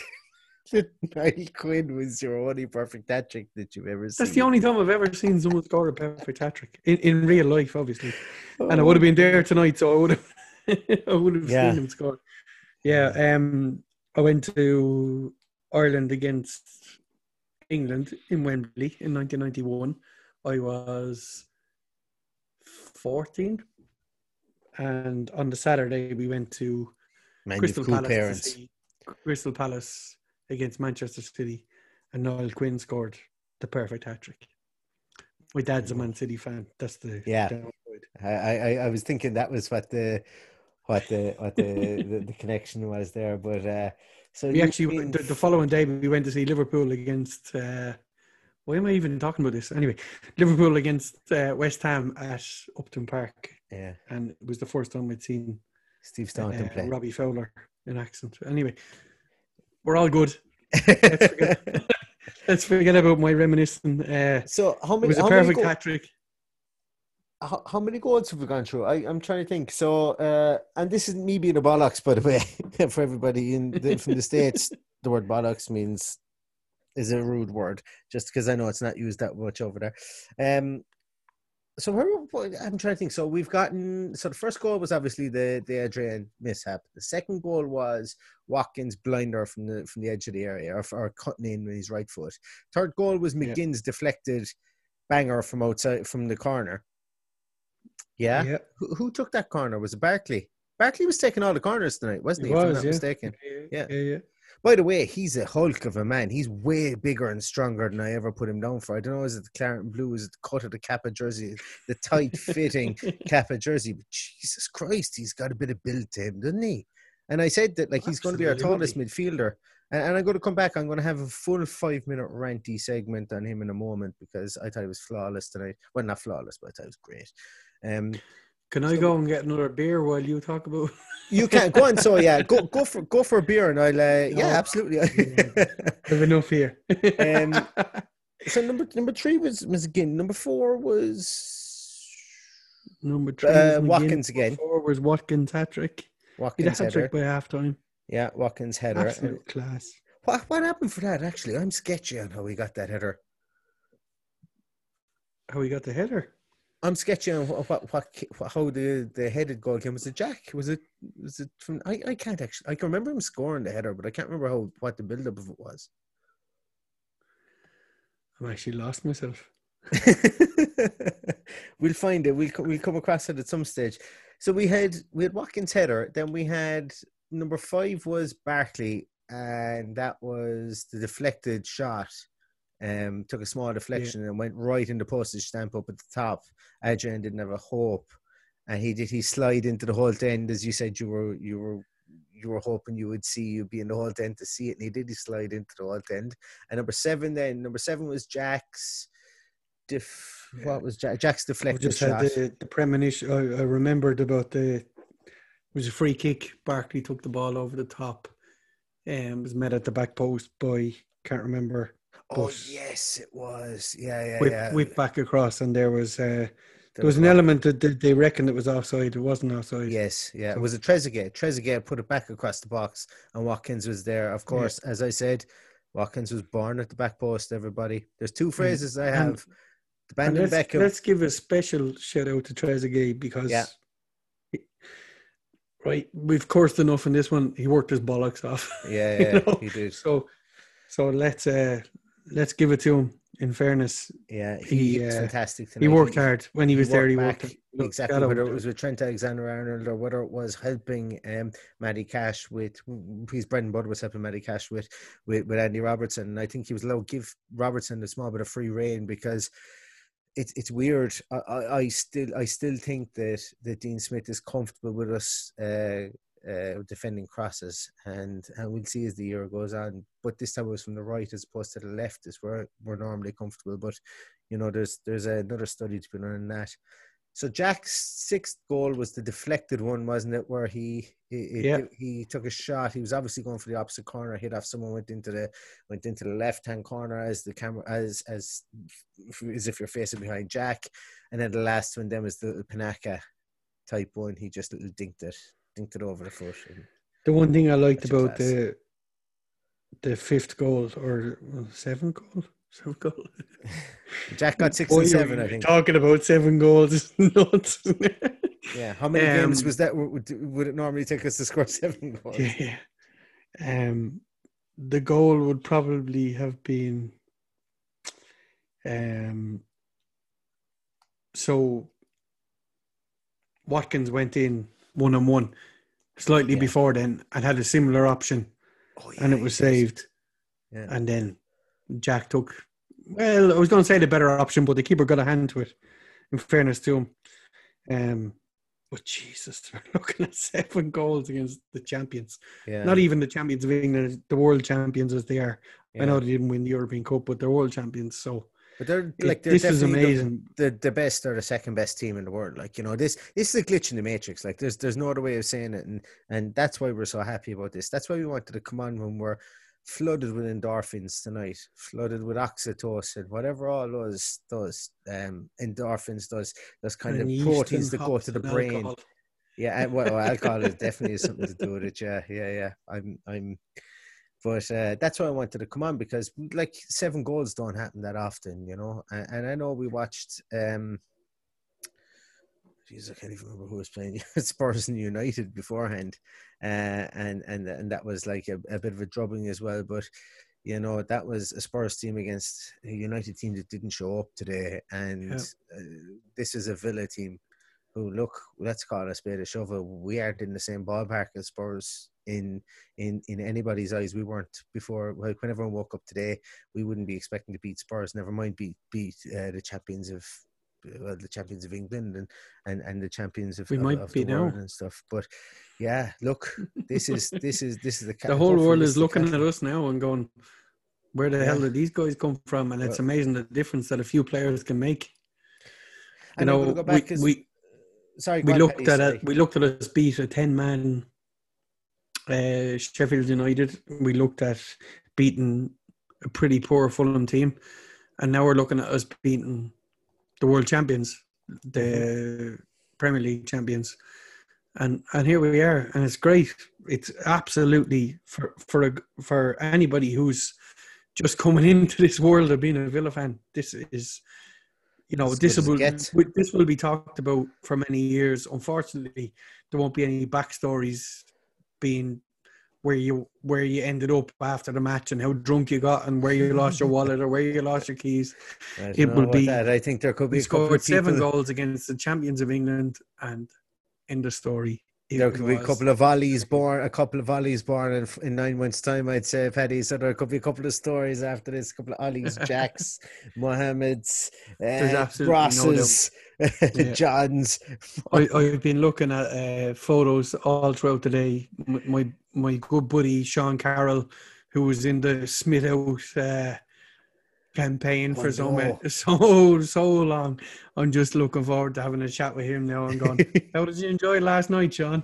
Niall Quinn was your only perfect hat trick that you've ever seen. That's the only time I've ever seen someone score a perfect hat trick in, in real life, obviously. Oh. And I would have been there tonight, so I would have, I would have yeah. seen him score. Yeah, um, I went to Ireland against England in Wembley in 1991. I was 14, and on the Saturday we went to Man, Crystal Palace. Crystal Palace against Manchester City, and Niall Quinn scored the perfect hat trick. My dad's a Man City fan. That's the yeah. I, I I was thinking that was what the what the what the the, the, connection was there, but uh, so we actually been... the, the, following day we went to see Liverpool against. Uh, why am I even talking about this? Anyway, Liverpool against uh, West Ham at Upton Park. Yeah, and it was the first time I'd seen Steve Staunton uh, play Robbie Fowler in accent. Anyway, we're all good. Let's forget, let's forget about my reminiscing. Uh, so how many? It was a perfect hat trick. How, how, many goals have we gone through? I, am trying to think. So, uh, and this is me being a bollocks, by the way, for everybody in the, from the states. the word bollocks means is a rude word, just because I know it's not used that much over there. Um, so where, I'm trying to think. So we've gotten so the first goal was obviously the the Adrian mishap. The second goal was Watkins blinder from the from the edge of the area or, or cutting in with his right foot. Third goal was McGinn's yeah. deflected banger from outside from the corner. Yeah. yeah. Who, who, took that corner? Was it Barkley? Barkley was taking all the corners tonight, wasn't he? he was, if I'm not yeah. mistaken. Yeah. yeah. yeah. By the way, he's a hulk of a man. He's way bigger and stronger than I ever put him down for. I don't know, is it the Claret and Blue? Is it the cut of the Kappa jersey? The tight fitting Kappa jersey? But Jesus Christ, he's got a bit of build to him, doesn't he? And I said that like he's going to be our tallest midfielder. And, and I'm going to come back. I'm going to have a full five minute ranty segment on him in a moment because I thought he was flawless tonight. Well, not flawless, but I thought he was great. Um, can I go and get another beer while you talk about? you can go on. So yeah, go go for go for a beer, and I'll. Uh, yeah, absolutely. I've enough here. um, so number number three was was again. Number four was number three. Uh, Watkins again. Number four was Watkins hat trick. Watkins hat trick by half time. Yeah, Watkins header. Absolute class. What what happened for that? Actually, I'm sketchy on how he got that header. How he got the header? I'm sketching on what, what, what, how the, the headed goal came. Was it Jack? Was it was it from? I, I can't actually. I can remember him scoring the header, but I can't remember how what the build up of it was. I'm actually lost myself. we'll find it. We'll we'll come across it at some stage. So we had we had Watkins header. Then we had number five was Barkley, and that was the deflected shot um, took a small deflection and went right in the postage stamp up at the top. Adrian didn't have a hope, and he did. He slide into the whole end as you said. You were you were you were hoping you would see you be in the whole end to see it, and he did. He slide into the whole end. And number seven, then number seven was Jack's. Def, What was Jack, Jack's deflection? I just shot? had the, the premonition. I, I remembered about the. It was a free kick. Barkley took the ball over the top. and was met at the back post by can't remember. Oh yes, it was. Yeah, yeah, whip, yeah. whip back across, and there was uh, There there was an one. element that they, reckoned it was offside. It wasn't offside. Yes, yeah. So- It was a Trezeguet. Trezeguet put it back across the box, and Watkins was there. Of course, as I said, Watkins was born at the back post. Everybody, there's two phrases I And- have: the And Bandon let's, let's give a special shout out to Trezeguet because, Yeah. right, we've coursed enough in this one. He worked his bollocks off. Yeah, you know? he did. So, so let's uh, let's give it to him. In fairness, Yeah, he, he, he uh, fantastic. he Tonight. worked hard when he was there. He worked look, exactly. Whether it was with Trent Alexander-Arnold or whether it was helping um, Matty Cash with his bread and butter was helping Matty Cash with, with with Andy Robertson. And I think he was allowed to give Robertson a small bit of free reign because it's it's weird. I, I, I still I still think that that Dean Smith is comfortable with us uh, uh, defending crosses, and and we'll see as the year goes on. But this time it was from the right as opposed to the left, is where we're normally comfortable. But you know, there's there's another study to be done on that. So Jack's sixth goal was the deflected one, wasn't it? Where he he, Yeah. he took a shot. He was obviously going for the opposite corner, hit off someone, went into the went into the left hand corner as the camera as as as if you're facing behind Jack, and then the last one then was the Panenka type one. He just little dinked it, dinked it over the foot. The one thing I liked about class. the the fifth goal or seventh goal, seventh goal. Jack got six Boy, and seven, I think. Talking about seven goals is nuts. Yeah, how many games Um, was that? Would, would it normally take us to score seven goals? yeah. Um, the goal would probably have been. Um. So. Watkins went in one on one, slightly Yeah. before then, and had a similar option, Oh, and it was saved. Yeah. And then Jack took. Well, I was going to say the better option, but the keeper got a hand to it. In fairness to him, um, but Jesus, we're looking at seven goals against the champions. yeah. Not even the champions of England, the world champions as they are. I know they didn't win the European Cup, but they're world champions. So But they're like they're this is definitely the- amazing. The, the best or the second best team in the world. Like you know, this this is a glitch in the matrix. Like there's there's no other way of saying it, and and that's why we're so happy about this. That's why we wanted to come on when we're flooded with endorphins tonight, flooded with oxytocin, whatever all those those um endorphins, those those kind And of proteins that go to the brain. alcohol. Yeah, and, well, alcohol is definitely something to do with it. Yeah, yeah, yeah. I'm, I'm, but uh, that's why I wanted to come on because like seven goals don't happen that often, you know. And, and I know we watched. um Jeez, I can't even remember who was playing Spurs and United beforehand, uh, and and and that was like a, a bit of a drubbing as well. But you know that was a Spurs team against a United team that didn't show up today, and uh, this is a Villa team who look let's call it a spade a shovel we aren't in the same ballpark as spurs in in in anybody's eyes we weren't before like when everyone woke up today we wouldn't be expecting to beat spurs never mind beat beat uh, the champions of well, the champions of England and, and, and the champions of, We might of be the world now. and stuff. But yeah, look, this is this is this is the The whole world is looking at us now and going, "Where the hell Yeah. did these guys come from?" And it's Well- amazing the difference that a few players can make. You know, we, we Sorry, we on, looked at sorry. it. We looked at us beat a ten man uh, Sheffield United. We looked at beating a pretty poor Fulham team, and now we're looking at us beating the world champions, the. Premier League champions, and and here we are, and it's great. It's absolutely for for a, for anybody who's just coming into this world of being a Villa fan. This is. You know, As this good as it will this will be talked about for many years. Unfortunately, there won't be any backstories being where you where you ended up after the match and how drunk you got and where you lost your wallet or where you lost your keys. It will be- that. I think there could be scored seven goals against the champions of England and in the story. There could be a couple of volleys born, a couple of volleys born in, in nine months' time, I'd say, Paddy. So there could be a couple of stories after this, a couple of Ollie's, Jacks, Mohammeds, There's uh, no doubt. Yeah. Johns. I, I've been looking at uh, photos all throughout the day. My my good buddy Sean Carroll, who was in the Smith Out uh, campaign for so no. so so long. I'm just looking forward to having a chat with him now. I'm going. How did you enjoy last night, Sean?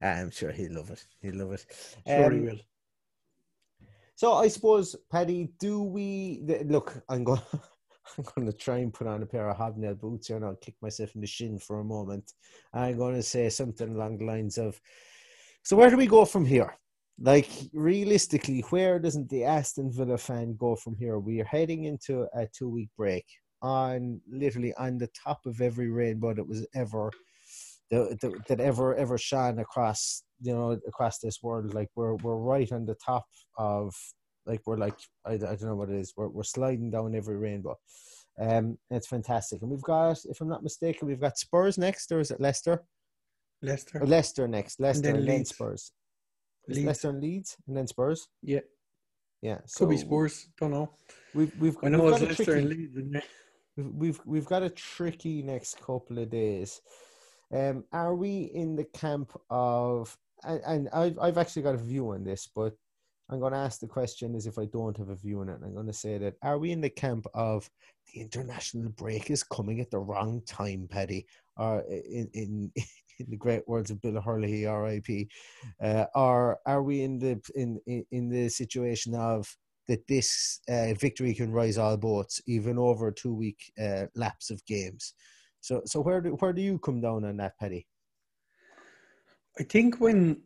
I'm sure he'll love it. He'll love it. Sure he Um, will. So I suppose, Paddy, do we look? I'm going. I'm going to try and put on a pair of hobnail boots here and I'll kick myself in the shin for a moment. I'm going to say something along the lines of, "So where do we go from here? Like realistically, where doesn't the Aston Villa fan go from here? We are heading into a two-week break on literally on the top of every rainbow that was ever that ever ever shone across you know across this world like we're we're right on the top of like we're like I, I don't know what it is we're, we're sliding down every rainbow um it's fantastic and we've got if i'm not mistaken we've got spurs next or is it leicester Leicester. or leicester next leicester then and then, spurs Is Leeds. leicester and leeds and then spurs Yeah, yeah could be Spurs. Don't know. we've we've, I know we've it's Leicester tricky- and Leeds. isn't it? We've we've we've got a tricky next couple of days. Um, are we in the camp of and, and I've I've actually got a view on this, but I'm going to ask the question as if I don't have a view on it. I'm going to say that are we in the camp of the international break is coming at the wrong time, Paddy, or in in in the great words of Bill Hurley, R.I.P. Uh, or are we in the in in, in the situation of that this uh, victory can rise all boats, even over a two week uh, lapse of games. So, so where do where do you come down on that, Paddy? I think when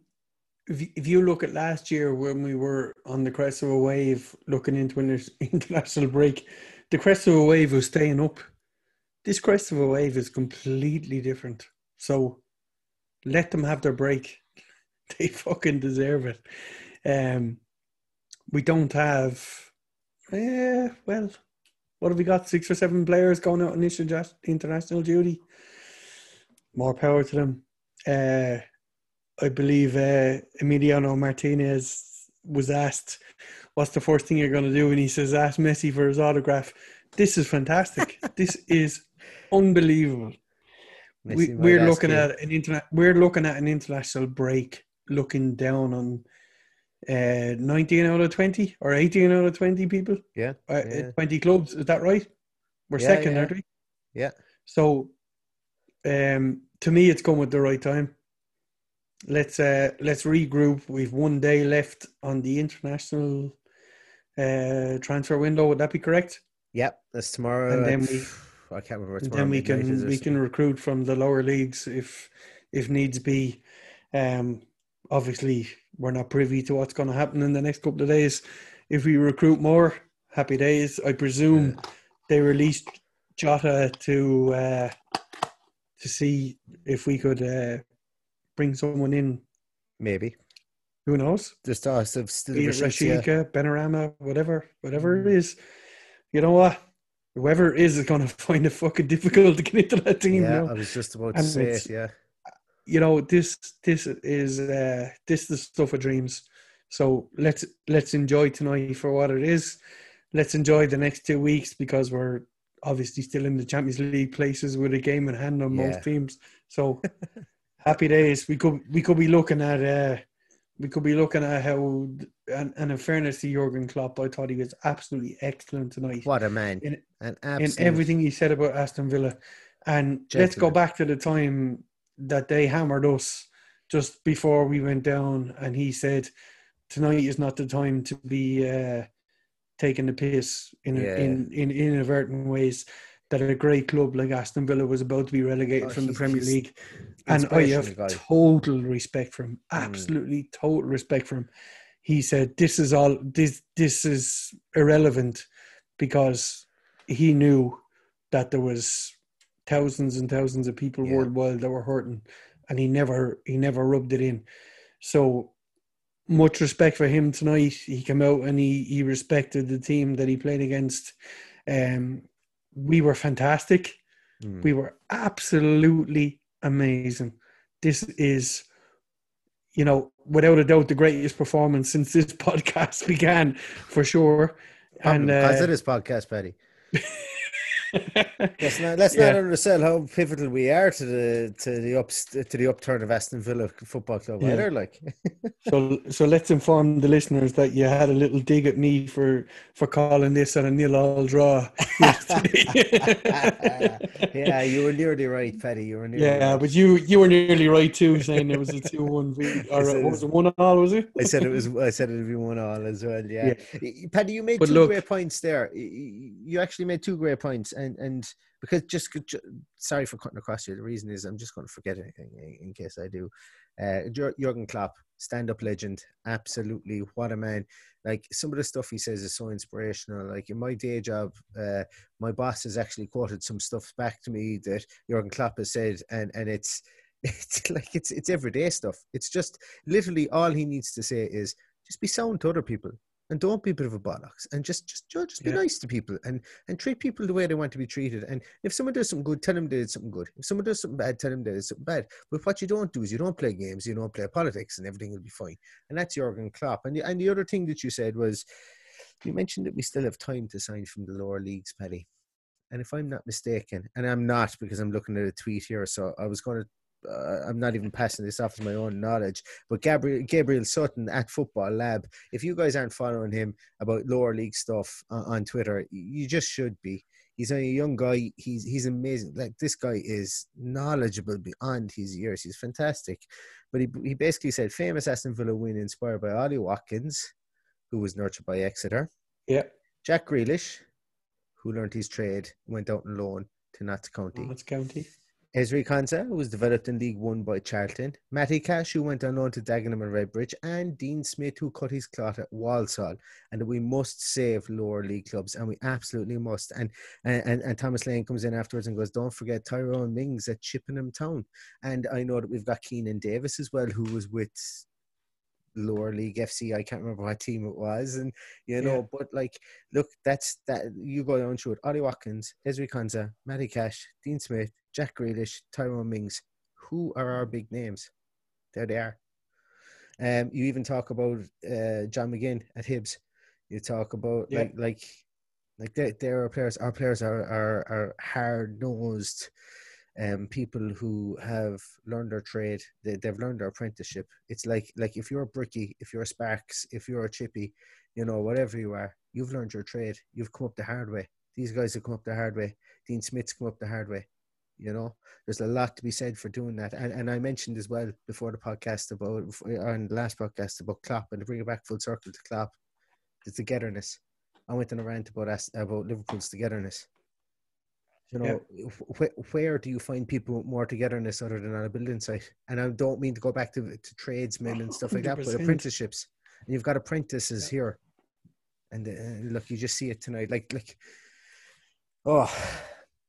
if you, look at last year when we were on the crest of a wave looking into an international break, the crest of a wave was staying up. This crest of a wave is completely different. So let them have their break. They fucking deserve it. Um, we don't have, eh, well, what have we got? Six or seven players going out on international duty. More power to them. Uh, I believe uh, Emiliano Martinez was asked, "What's the first thing you're going to do?" And he says, "Ask Messi for his autograph." This is fantastic. this is unbelievable. we, Messi we're looking you. at an internet. We're looking at an international break, looking down on uh, 19 out of 20 or 18 out of 20 people. yeah, Uh, yeah, 20 clubs. Is that right? We're Yeah, second, yeah. aren't we? yeah. So, um, to me, it's come at the right time. Let's uh, let's regroup. We've one day left on the international uh, transfer window. Would that be correct? Yep, that's tomorrow. And then we- I can't remember. Tomorrow then we can we can recruit from the lower leagues if if needs be. Um, obviously, we're not privy to what's going to happen in the next couple of days. If we recruit more, happy days. I presume they released Jota to uh, to see if we could uh, bring someone in. maybe Who knows? just us of Be it yeah. Rashica, Benrahma, whatever, whatever it is. You know what? Whoever it is is going to find it fucking difficult to get into that team. Yeah, now. I was just about to And say it. Yeah, you know this this is uh this is the stuff of dreams so let's let's enjoy tonight for what it is let's enjoy the next two weeks because we're obviously still in the champions league places with a game in hand on Yeah. most teams so happy days we could we could be looking at uh we could be looking at how and, and in fairness to Jurgen Klopp I thought he was absolutely excellent tonight what a man! In- in everything he said about Aston Villa. And let's go back to the time that they hammered us just before we went down, and he said, "Tonight is not the time to be uh, taking the piss in, Yeah. in in inadvertent ways." That a great club like Aston Villa was about to be relegated Oh, from the Premier League, and I have guy. total respect for him. Mm. Absolutely total respect for him. He said, "This is all. This this is irrelevant," because he knew that there was thousands and thousands of people Yeah. worldwide that were hurting, and he never he never rubbed it in. So much respect for him tonight. He came out and he he respected the team that he played against. Um, we were fantastic. Mm. We were absolutely amazing. this is, you know, without a doubt, the greatest performance since this podcast began, for sure. Probably and because uh, of this podcast, Paddy. Let's not let's Yeah. not undersell how pivotal we are to the to the ups to the upturn of Aston Villa Football Club. Yeah. Either like So, so let's inform the listeners that you had a little dig at me for for calling this a nil-all draw yeah, you were nearly right, Paddy. You were nearly yeah, right. but you you were nearly right too, saying it was a two-one lead, or said what was it one-all? Was it? I said it was. I said it'd be one all as well. Yeah, Paddy, you made But two look- great points there. Y- y- You actually made two great points, and and because just sorry for cutting across you. The reason is I'm just going to forget anything in, in case I do. Uh, Jurgen Klopp, stand-up legend, absolutely what a man. Like some of the stuff he says is so inspirational. Like in my day job, uh, my boss has actually quoted some stuff back to me that Jurgen Klopp has said, and and it's it's like it's it's everyday stuff. It's just literally all he needs to say is just be sound to other people and don't be a bit of a bollocks and just just just, be Yeah. nice to people and and treat people the way they want to be treated. And if someone does something good, tell them they did something good. If someone does something bad, tell them they did something bad. But what you don't do is you don't play games, you don't play politics, and everything will be fine. And that's Jurgen Klopp. And the, and the other thing that you said was you mentioned that we still have time to sign from the lower leagues, Paddy. And if I'm not mistaken, and I'm not because I'm looking at a tweet here, so I was going to. Uh, I'm not even passing this off as my own knowledge, but Gabriel Gabriel Sutton at Football Lab. If you guys aren't following him about lower league stuff on, on Twitter, you just should be. He's a young guy. He's he's amazing. Like this guy is knowledgeable beyond his years. He's fantastic. But he he basically said famous Aston Villa win inspired by Ollie Watkins, who was nurtured by Exeter. Yeah, Jack Grealish, who learned his trade, went out on loan to Notts County. Notts county. Ezri who was developed in League One by Charlton. Matty Cash, who went on to Dagenham and Redbridge. And Dean Smith, who cut his cloth at Walsall. And we must save lower league clubs, and we absolutely must. And and, and, and Thomas Lane comes in afterwards and goes, Don't forget Tyrone Mings at Chippenham Town. And I know that we've got Keinan Davis as well, who was with lower league FC. I can't remember what team it was, and you know, but like, look, that's that. You go down through it. Ollie Watkins, Ezri Konsa, Matty Cash, Dean Smith, Jack Grealish, Tyrone Mings. Who are our big names? There they are. Um, you even talk about uh, John McGinn at Hibs. You talk about Yeah. like like like there they're players. Our players are are, are hard nosed um, people who have learned their trade. They, they've learned their apprenticeship. It's like like if you're a Bricky, if you're a Sparks, if you're a Chippy, you know whatever you are, you've learned your trade. You've come up the hard way. These guys have come up the hard way. Dean Smith's come up the hard way. You know, there's a lot to be said for doing that. And and I mentioned as well before the podcast about on the last podcast about Klopp and to bring it back full circle to Klopp, the togetherness. I went on a rant about us about Liverpool's togetherness. You know, wh- where do you find people more togetherness other than on a building site? And I don't mean to go back to to tradesmen and stuff like that, but apprenticeships. And you've got apprentices here, and uh, look, you just see it tonight. Like like, oh,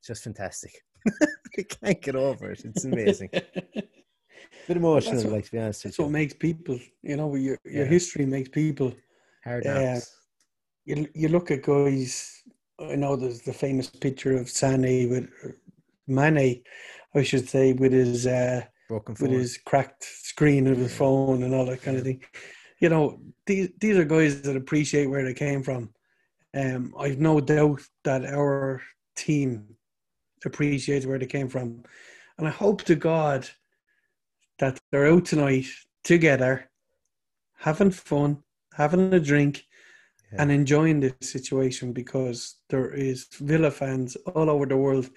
just fantastic. I can't get over it. It's amazing. Bit emotional, That's what- like to be honest That's what you. makes people. You know, your your Yeah. history makes people. Hard Yeah. knocks. You you look at guys. I know there's the famous picture of Sane with Mane, I should say, with his uh, Broken with his cracked screen of his phone and all that kind of thing. You know, these these are guys that appreciate where they came from. Um, I've no doubt that our team appreciates where they came from, and I hope to God that they're out tonight together, having fun, having a drink, Yeah. and enjoying this situation because there is Villa fans all over the world,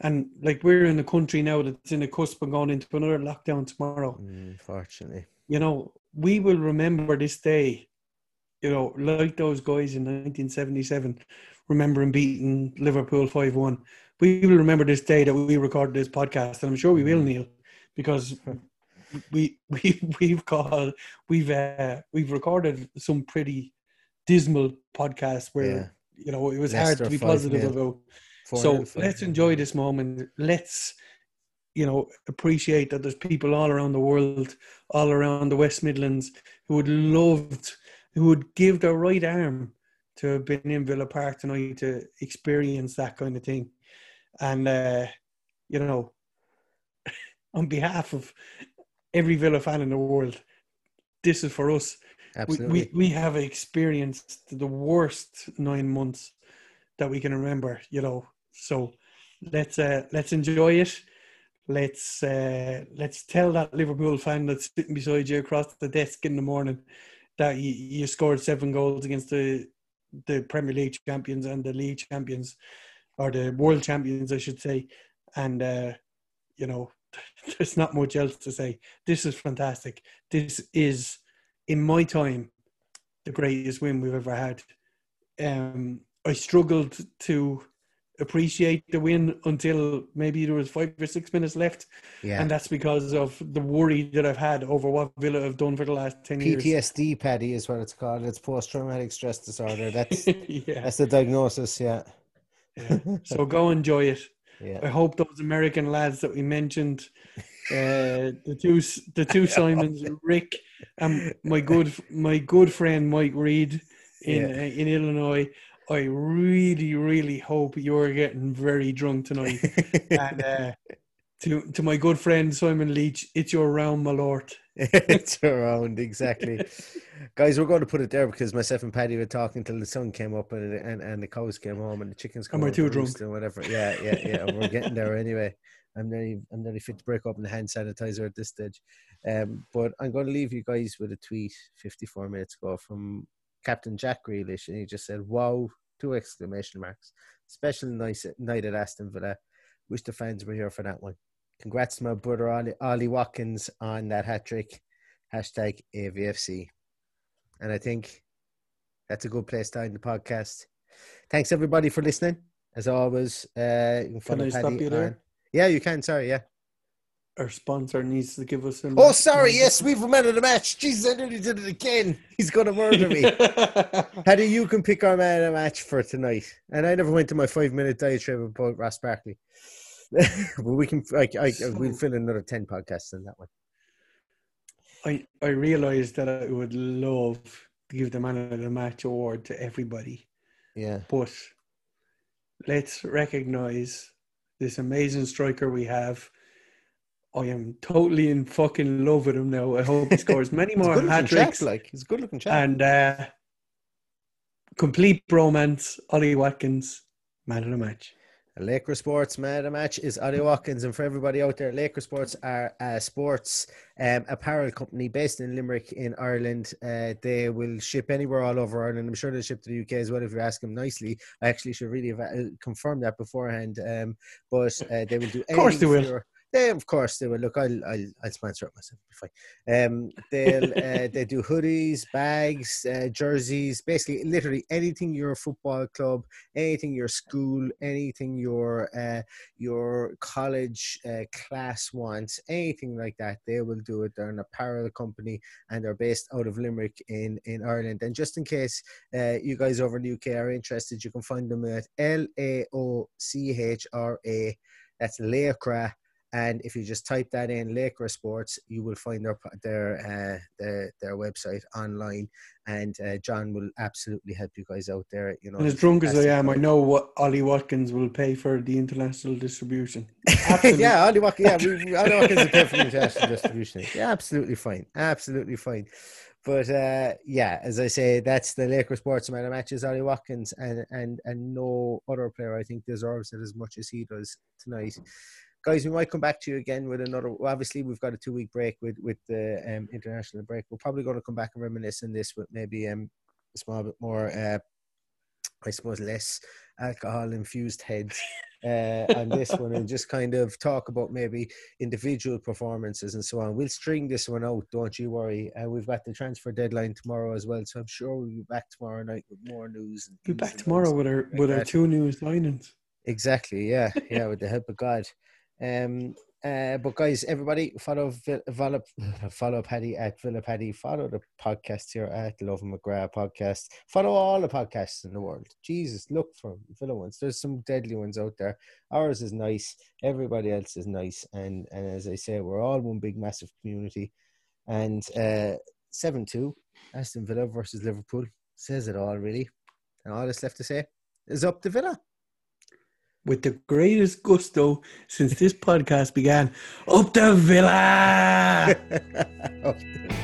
and like we're in a country now that's in the cusp of going into another lockdown tomorrow. Unfortunately. You know, we will remember this day. You know, like those guys in 1977, remembering beating Liverpool 5 1. We will remember this day that we recorded this podcast, and I'm sure we will, Neil, because we we we've called we've uh, we've recorded some pretty dismal podcast where Yeah. you know it was Leicester hard to be 5-0. positive about. 4-0, So 5-0. let's enjoy this moment. Let's you know appreciate that there's people all around the world, all around the West Midlands, who would loved, who would give their right arm to have been in Villa Park tonight to experience that kind of thing, and uh, you know, on behalf of every Villa fan in the world, this is for us. We, we we have experienced the worst nine months that we can remember. You know, so let's uh, let's enjoy it. Let's uh, let's tell that Liverpool fan that's sitting beside you across the desk in the morning that you, you scored seven goals against the the Premier League champions and the league champions, or the world champions, I should say. And uh, you know, there's not much else to say. This is fantastic. This is, in my time, the greatest win we've ever had. Um, I struggled to appreciate the win until maybe there was five or six minutes left, yeah. and that's because of the worry that I've had over what Villa have done for the last ten years. PTSD, Paddy, is what it's called. It's post traumatic stress disorder. That's yeah. that's the diagnosis. Yeah. yeah. So go enjoy it. Yeah. I hope those American lads that we mentioned, uh, the two the two Simons, Rick, and my good my good friend Mike Reed in Yeah. uh, in Illinois. I really, really hope you're getting very drunk tonight. and uh, to to my good friend Simon Leach, it's your round, my lord. it's around exactly, guys. We're going to put it there because myself and Paddy were talking till the sun came up and and, and the cows came home and the chickens. And come we're too drunk. And whatever. Yeah, yeah, yeah. we're getting there anyway. I'm nearly I'm nearly fit to break open the hand sanitizer at this stage. Um, but I'm going to leave you guys with a tweet 54 minutes ago from Captain Jack Grealish, and he just said, "Wow!" Two exclamation marks. Special nice night at Aston Villa. Wish the fans were here for that one. Congrats to my brother Ollie, Ollie Watkins on that hat trick. Hashtag AVFC. And I think that's a good place to end the podcast. Thanks everybody for listening. As always, uh, you can follow I stop you there? Yeah, you can. Sorry, yeah. Our sponsor needs to give us some. Oh, sorry. Yes, we've a man of the match. Jesus, I nearly did it again. He's going to murder me. How do you can pick our man of the match for tonight. And I never went to my five minute diatribe about Ross Barkley. but we can, I, I, we'll fill another 10 podcasts in that one. I I realized that I would love to give the man of the match award to everybody, Yeah. but let's recognize this amazing striker we have. I am totally in fucking love with him now. I hope he scores many more hat tricks like, he's a good looking chap. and uh, complete bromance. Ollie Watkins, man of the match. Laochra Sports man of the match is Ollie Watkins, and for everybody out there, Laochra Sports are a sports um, apparel company based in Limerick in Ireland. Uh, they will ship anywhere all over Ireland. I'm sure they'll ship to the UK as well if you ask them nicely. I actually should really have uh, confirmed that beforehand, um, but uh, they will do. Of course they will. your- They, of course, they will. Look, I'll, I'll, I'll sponsor it myself. It'll be fine. Um, they'll, uh, they do hoodies, bags, uh, jerseys, basically, literally anything your football club, anything your school, anything your uh, your college uh, class wants, anything like that, they will do it. They're an apparel company and they're based out of Limerick in, in Ireland. And just in case uh, you guys over in the UK are interested, you can find them at L A O C H R A. That's Laochra. And if you just type that in, Laochra Sports, you will find their their uh, their, their website online, and uh, John will absolutely help you guys out there. You know, And as drunk as I am, I know what Ollie Watkins will pay for the international distribution. Yeah, Ollie Watkins. Yeah, we, Ollie Watkins is paying for the international distribution. Yeah, absolutely fine. Absolutely fine. But uh, yeah, as I say, that's the Laochra sports man of matches. Ollie Watkins and and and no other player I think deserves it as much as he does tonight. Guys, we might come back to you again with another. Well, obviously, we've got a two week break with with the um, international break. We're probably going to come back and reminisce on this with maybe um, a small bit more. Uh, I suppose less alcohol infused heads uh, on this one and just kind of talk about maybe individual performances and so on. We'll string this one out, don't you worry. Uh, we've got the transfer deadline tomorrow as well, so I'm sure we'll be back tomorrow night with more news. And Be back tomorrow with our like with our that. two new signings. Exactly, yeah, yeah, with the help of God. Um, uh, but guys, everybody follow Vi- follow follow Paddy at Villa Paddy. Follow the podcast here at Love McGrath podcast. Follow all the podcasts in the world. Jesus, look for Villa ones. There's some deadly ones out there. Ours is nice. Everybody else is nice. And and as I say, we're all one big massive community. And uh, seven two, Aston Villa versus Liverpool says it all really. And all that's left to say is up to Villa. With the greatest gusto since this podcast began. Up the villa! Sports